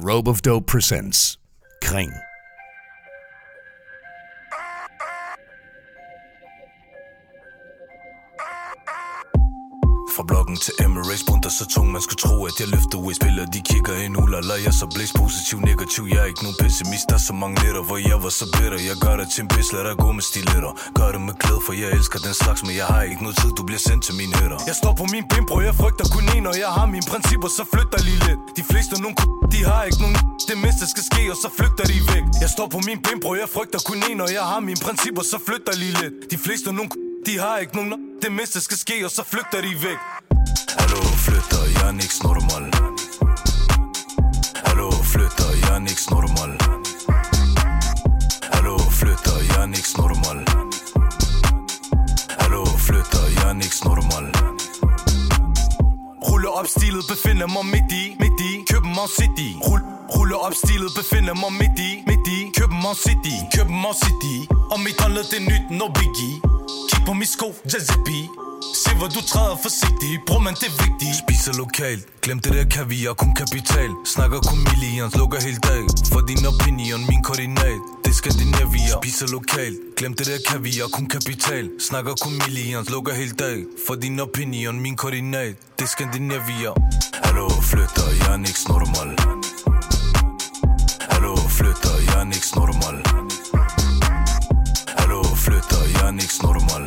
Rope of Dope presents Kring. Fra til Emirates Bunter så tung Man skulle tro at jeg løfter ud Spiller de kigger ind Ulala jeg så blæst positiv negativ. Jeg er ikke nogen pessimist. Der er så mange letter Hvor jeg var så bitter. Jeg gør det til en pis, Lad dig gå med stiletter. Gør det med glæde For jeg elsker den slags Men jeg har ikke noget tid. Du bliver sendt til mine hætter Jeg står på min ben bro Jeg frygter kun en Og jeg har mine principper Så flytter lige lidt. De fleste nogen De har ikke nogen Det mindste skal ske Og så flygter de væk. Jeg står på min ben bro Jeg frygter kun en Og jeg har mine principper Så flytter lige lidt. De fleste nogen de har ikke nogen det mindste skal ske, og så flygter de væk. Hallo, flytter, jeg er niks normal? Hallo, flytter, jeg er niks normal? Hallo, flytter, jeg er niks normal? Hallo, flytter, jeg er niks normal? Ruller op stilet, befinder mig midt i, midt i København City. Rul, Ruller op stilet, befinder mig midt i, midt i København City, København City Og mit håndled det er nyt, no biggie på min sko, Jazzy Se hvor du træder forsigtigt, bror man det er vigtigt. Spiser lokalt, glem det der kaviar, kun kapital. Snakker kun millions, lukker helt dag For din opinion, min koordinat. Det er Skandinavia Spiser lokalt, glem det der kaviar, kun kapital. Snakker kun millions, lukker helt dag For din opinion, min koordinat. Det er Skandinavia Hallo, flytter, jeg er niks normal? Hallo, flytter, jeg er niks normal? Flytter, jeg er niks normal.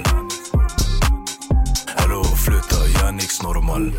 Hallo, flytter, jeg er niks normal.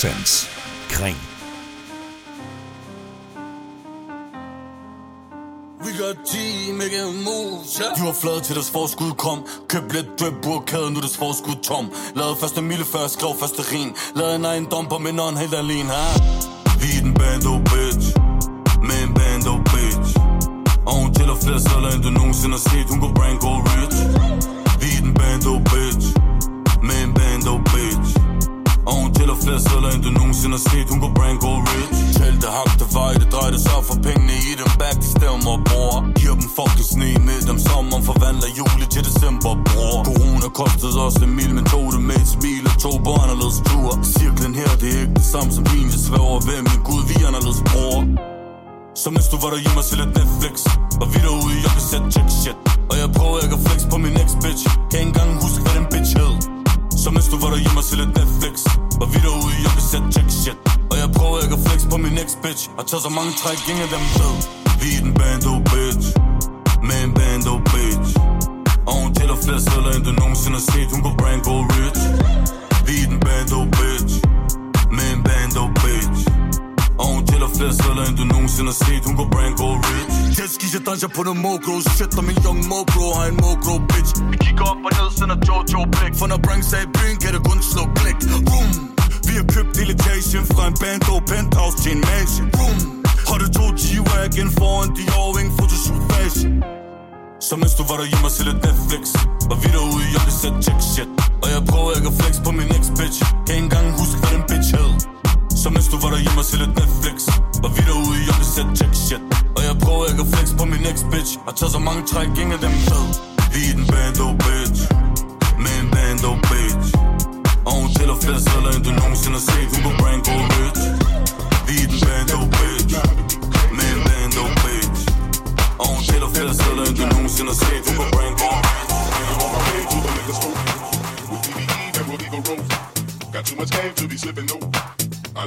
Presents Kring. We got G, making moves, yeah. De var flade til deres forskud kom. Køb lidt drip, burkade, nu deres forskud tom. Lavede første mille før jeg skrev første rin Lavede en ejendom på min ånd helt alene, ha? Vi er den bando, bitch. Med en bando, bitch. Og hun tæller flere sædler, end du nogensinde har set. Hun går end du Hun går brand, go rich. Talte hakte vej, det drejer det så for pengene i dem. Back, de stemmer, bror. Giver dem fucking sne med dem Sommeren forvandler juli til december, bror. Corona kostede os en mil, men tog det med et smil Og tog på anderledes tur. Cirklen her, det er ikke det samme som min. Jeg svæver ved min Gud, vi er anderledes, bror. Så mens du var derhjemme og se lidt Netflix Og vi derude jeg kan sætte check shit. Ex bitch Og tager så mange træk, ingen af dem ved. Vi er den bando bitch. Med en bando bitch. Og hun tæller flere sædler, end du nogensinde har set. Hun går brand, go rich. Vi er den bando bitch. Med en bando bitch. Og hun tæller flere sædler, end du nogensinde har set. Hun går brand, go rich. Jetski, jeg danser på noget mokro. Shit, og min young mokro. Har en mokro bitch. Vi kigger op og ned, sender Jojo blik For når Brank sagde byen, kan det kun slå blik så mens du var derhjemme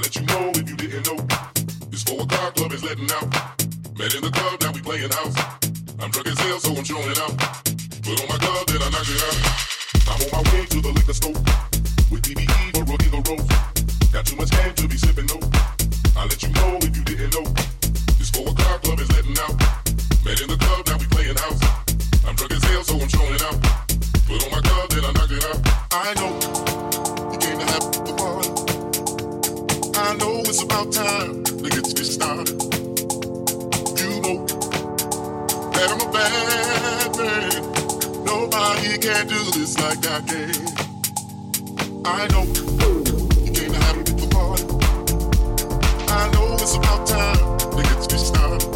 let you know if you didn't know. This four o'clock club is letting out. Met in the club, now we playing house. I'm drunk as hell, so I'm showing out. Put on my glove, then I knock it out. I'm on my way to the liquor store with DBE for Rocky the Rose. Got too much game to be sipping, no. I'll let you know if you didn't know. This four o'clock club is letting out. Met in the club, now we playing house. I'm drunk as hell, so I'm showing out. Put on my glove, then I knock it out. I know you came to have the party. I know it's about time to get this started. You know that I'm a bad man. Nobody can do this like I can. I know you came to have a the party. I know it's about time to get this started.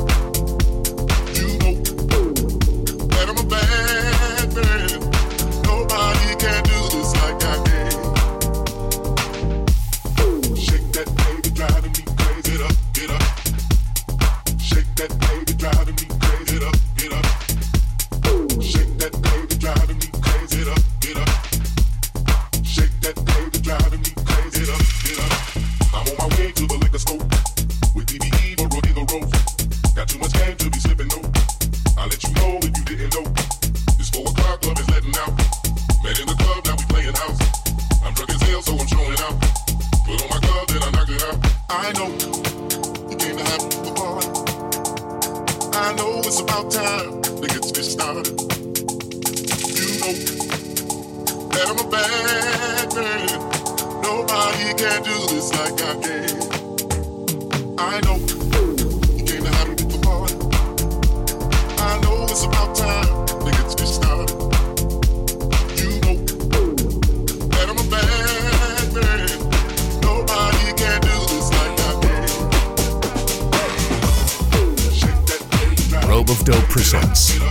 Rope of Dope presents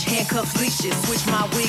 handcuffs, leashes, switch my whip.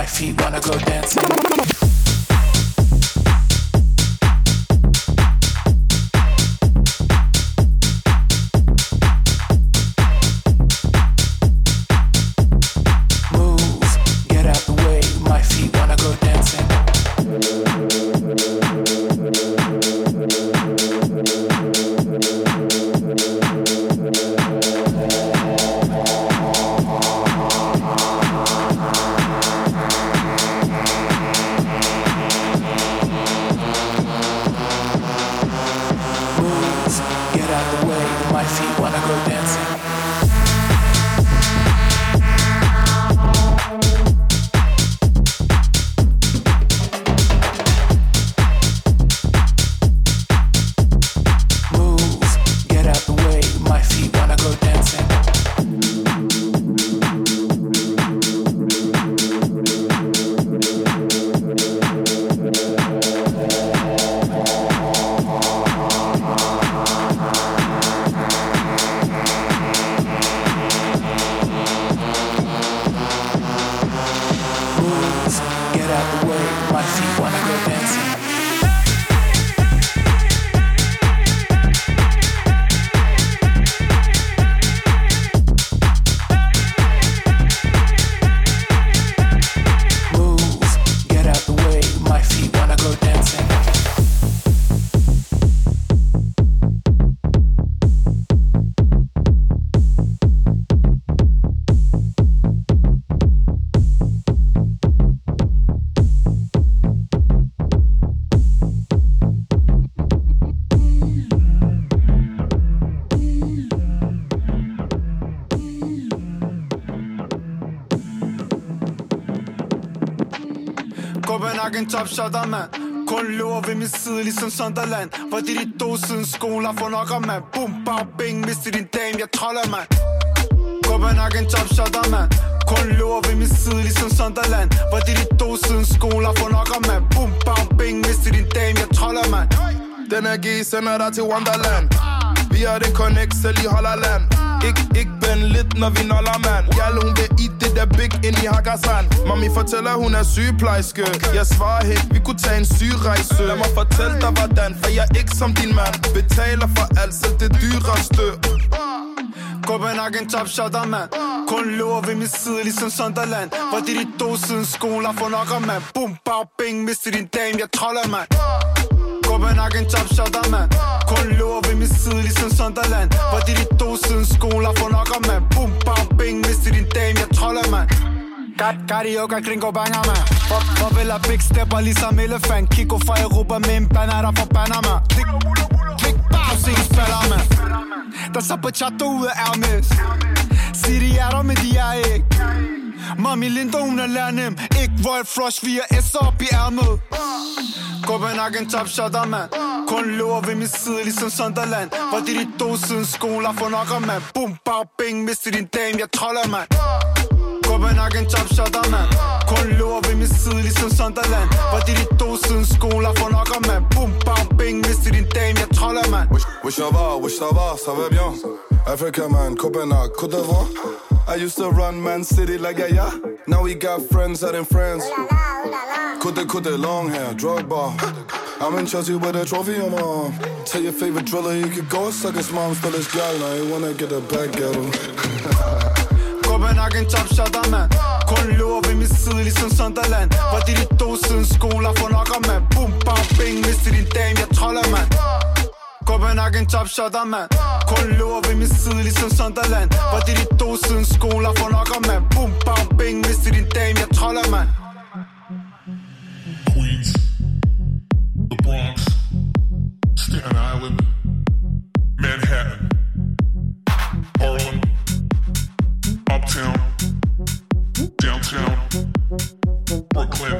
My feet wanna go dancing. Top shotter, mand Kun løber ved min side, ligesom Sunderland. Hvor det de to siden skoler for nok om, mand Boom, bam, bing, mister din dame, jeg troller, mand Copenhagen top shotter, mand Kun løber ved min side, ligesom Sunderland. Hvor det de to siden skoler for nok om, mand Boom, bam, bing, mister din dame, jeg troller, mand Den er G sender dig til Wonderland. Vi har det connect selv i Holland Ik, ik ben lidt, når vi noller, mand Jeg hun vil i det der big ind i Hakkasan Mami fortæller, hun er sygeplejerske Jeg svarer helt, vi kunne tage en sygerejse Lad mig fortælle dig, hvordan For jeg er ikke som din mand Betaler for alt, selv det dyreste Copenhagen top topshotter, mand Kun løber ved min side, ligesom Sunderland Hvor det er de to siden skoler for nok om, mand Boom, bam, bing, mister din dame, jeg troller, mand Copenhagen topshotter, mand Kun løber ved min side, ligesom Sunderland. Hvor de dit dog to siden skoler for nok om, mand Boom, bang, bing, mister din dame, jeg troller, mand Kat, Carioca, gringo banger, man. For, for vil have big stepper ligesom elefant Kiko fra Europa med en banner fra Panama Klik, klik, bare se en spiller, man. Der så på chato ud af Hermes. Sig de er der, men de er ikke. Mami Linda, hun er lærnem Ikke Royal Flush, vi er S op i ærmet. Copenhagen top shotter, mand. Kun løber ved min side, ligesom Sunderland. Hvor det de to siden skoler for nok om, mand. Boom, bam, bing, mister din dame, jeg troller, mand. Copenhagen top shotter, mand. Kun løber ved min side ligesom Sunderland. Var det de to siden skoler for nok mand. Boom, bam, bing, mister din dame, jeg troller mand. Wish, wish I var, wish I var, så va bien. Africa man, Copenhagen, Côte d'Ivoire. I used to run Man City like yeah, yeah Now we got friends out in France. Kutte, kutte, long hair, drug bar. I'm in Chelsea with a trophy on my arm. Tell your favorite driller he could go suck his mom Still his gal, now he wanna get a back at him Copenhagen top shotter mand Kun løber ved min side ligesom Sunderland. Var det de to siden skoler for nok mand Boom, bam, bing, miste din dame, jeg troller mand Copenhagen top shotter mand Kun løber ved min side ligesom Sunderland. Var det de to siden skoler for nok mand? Boom, bam, bing, miste din dame, jeg troller mand. Queens, the Bronx, Staten Island, Manhattan, Harlem, Uptown, Downtown, Brooklyn,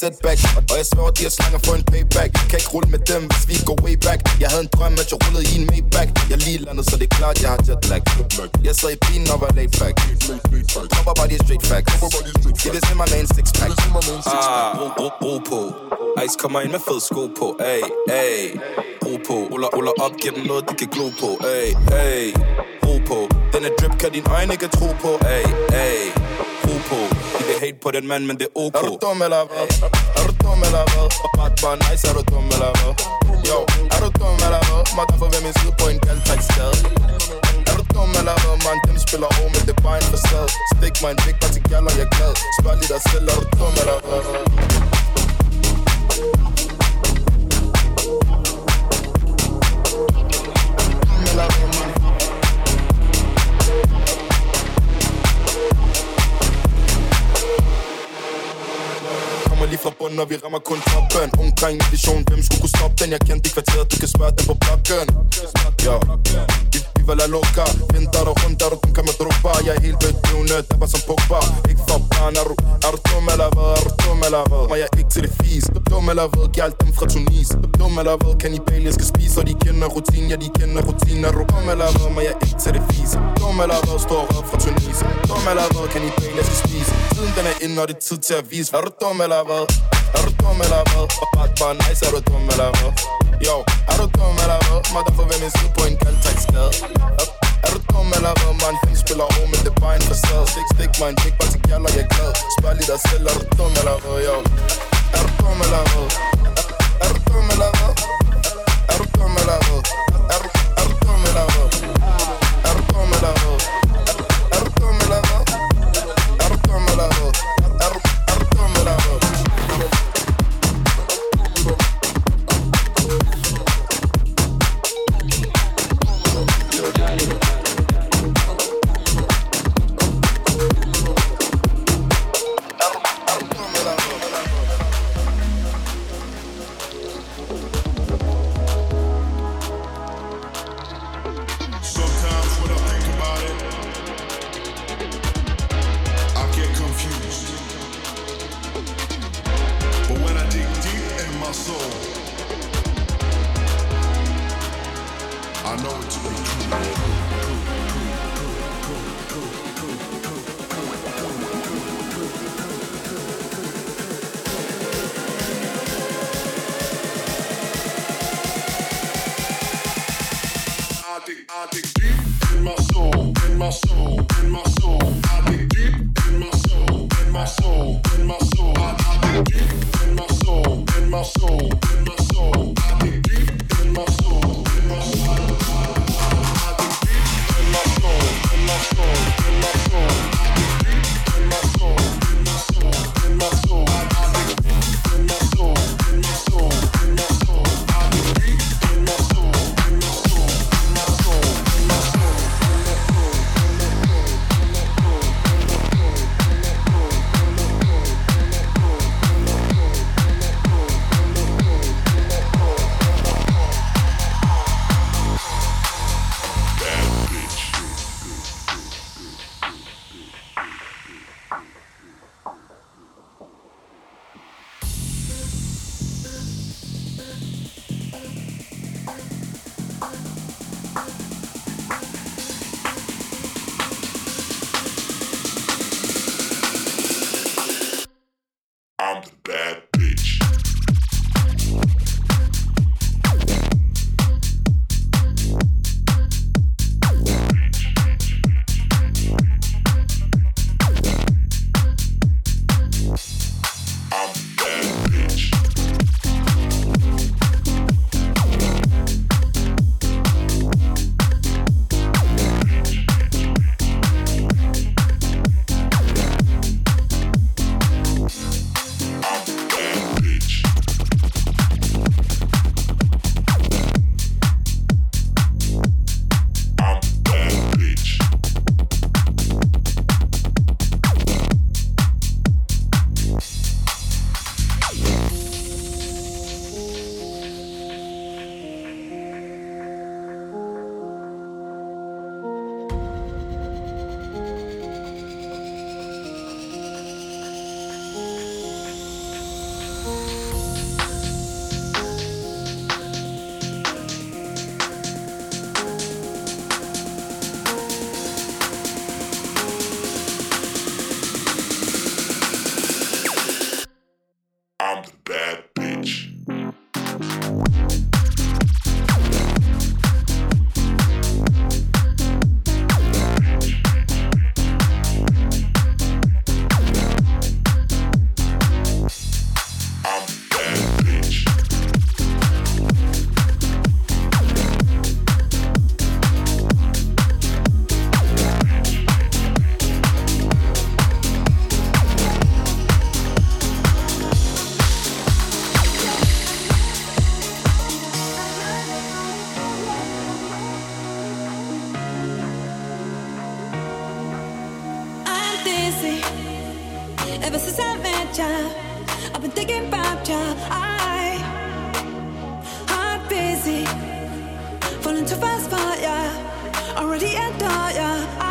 setback Og jeg svær, de her slanger for en payback. Kan ikke rulle med dem, hvis vi går way back. Jeg havde en drøm, at jeg rullede i en Maybach. Jeg lige landet, så det er klart, jeg har jetlag Jeg sad i bilen og var laid back. Hopper bare de straight facts. Det vil se mig med en six pack Ah, ro, ro, på. Ice kommer ind med fed sko på. Ay, ay Ro på. Ruller, ruller op, giver dem noget, de kan glo på. Ay, ay Ro på. Denne drip, kan din øjne ikke tro på. Ay, ay Ro på hate på den mand, men det er ok Er du dum eller hvad? Er du dum eller hvad? Og bare bare nice, er du dum eller hvad? Yo, er du dum eller hvad? Må derfor ved min side på en kaldtræksskade Er du dum eller hvad, man? Dem spiller over men det er bare en facade Stik mig en big til gælder, jeg er glad Spørg lige dig selv, er du dum eller hvad? Fra bunden, og vi rammer kun toppen Ung dreng med vision, hvem skulle kunne stoppe den? Jeg kendte i kvarteret, du kan spørge dem på blokken Ja, vi, vi var la loca Venter og rundt, er du kun kan man droppe Jeg er helt bedøvende, der var som Pogba Ikke for barn, er du, er du dum eller hvad? Er du dum eller hvad? Må jeg ikke til det fis Dum eller hvad? Giv alt dem fra Tunis Dum eller hvad? Kannibal, jeg skal spise Og de kender rutin ja de kender rutin Er du dum eller hvad? Må jeg ikke til det fis Dum eller hvad? Står op fra Tunis Dum eller hvad? Kannibal, jeg skal spise Tiden den er inde, og det er tid til at vise Er du dum eller hvad? Er du dum eller hvad? Og bare bare nice, er du dum eller hvad? Yo, er du dum eller hvad? Må der får min side på en kaldtræksskade er, er du dum eller hvad, man? Han spiller over men det er bare en facade Stik, stik mig en big bare til gælder, jeg er glad Spørg lige dig selv, er du dum eller hvad? Yo, er du dum eller hvad? Er, er du dum eller hvad? Er du dum eller hvad? Ever since I met ya, I've been thinking about ya. I, I'm busy, falling too fast for ya. Already adore ya. I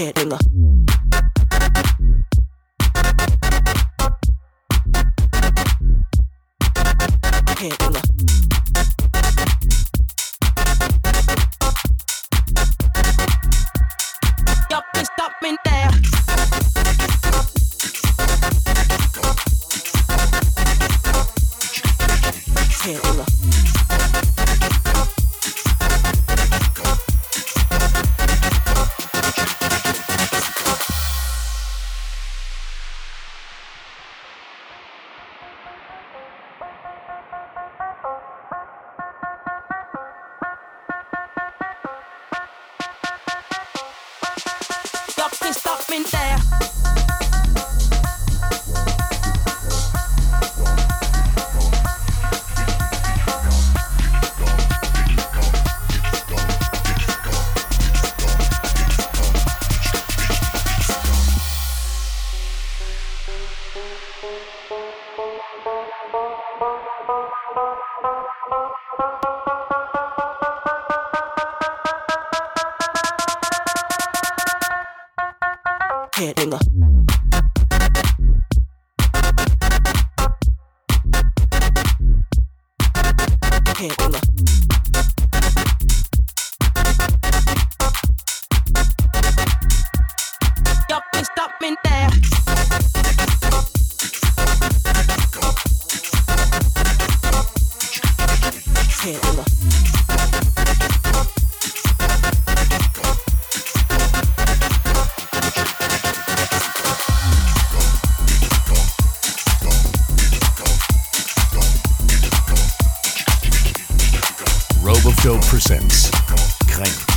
head in the Presents Crank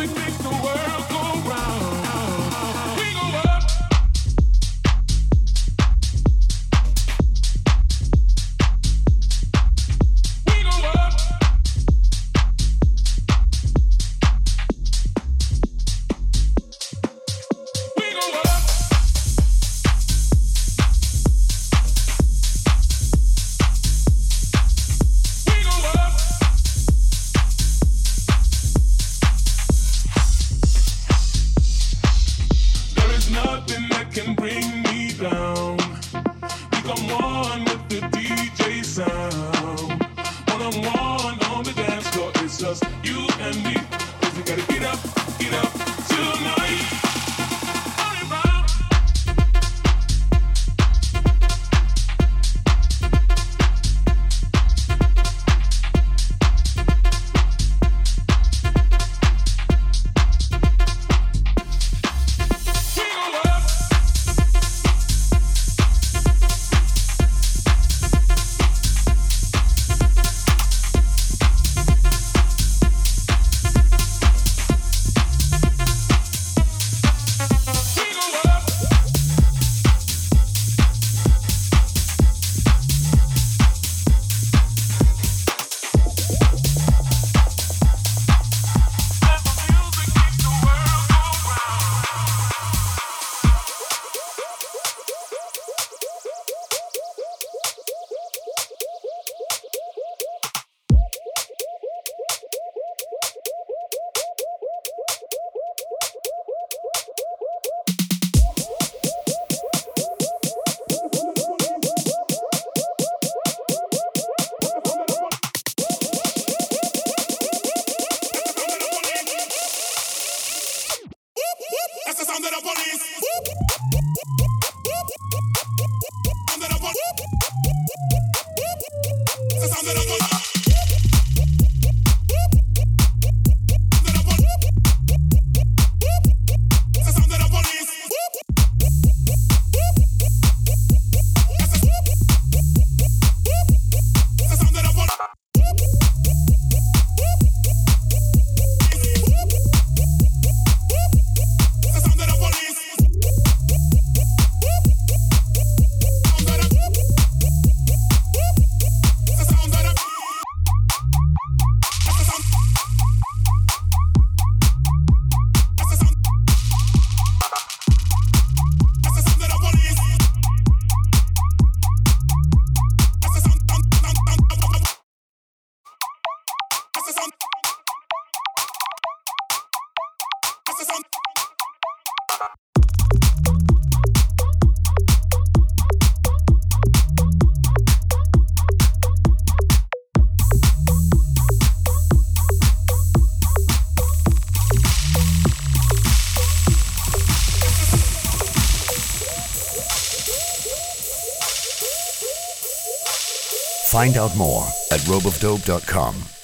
music Find out more at ropeofdope.com.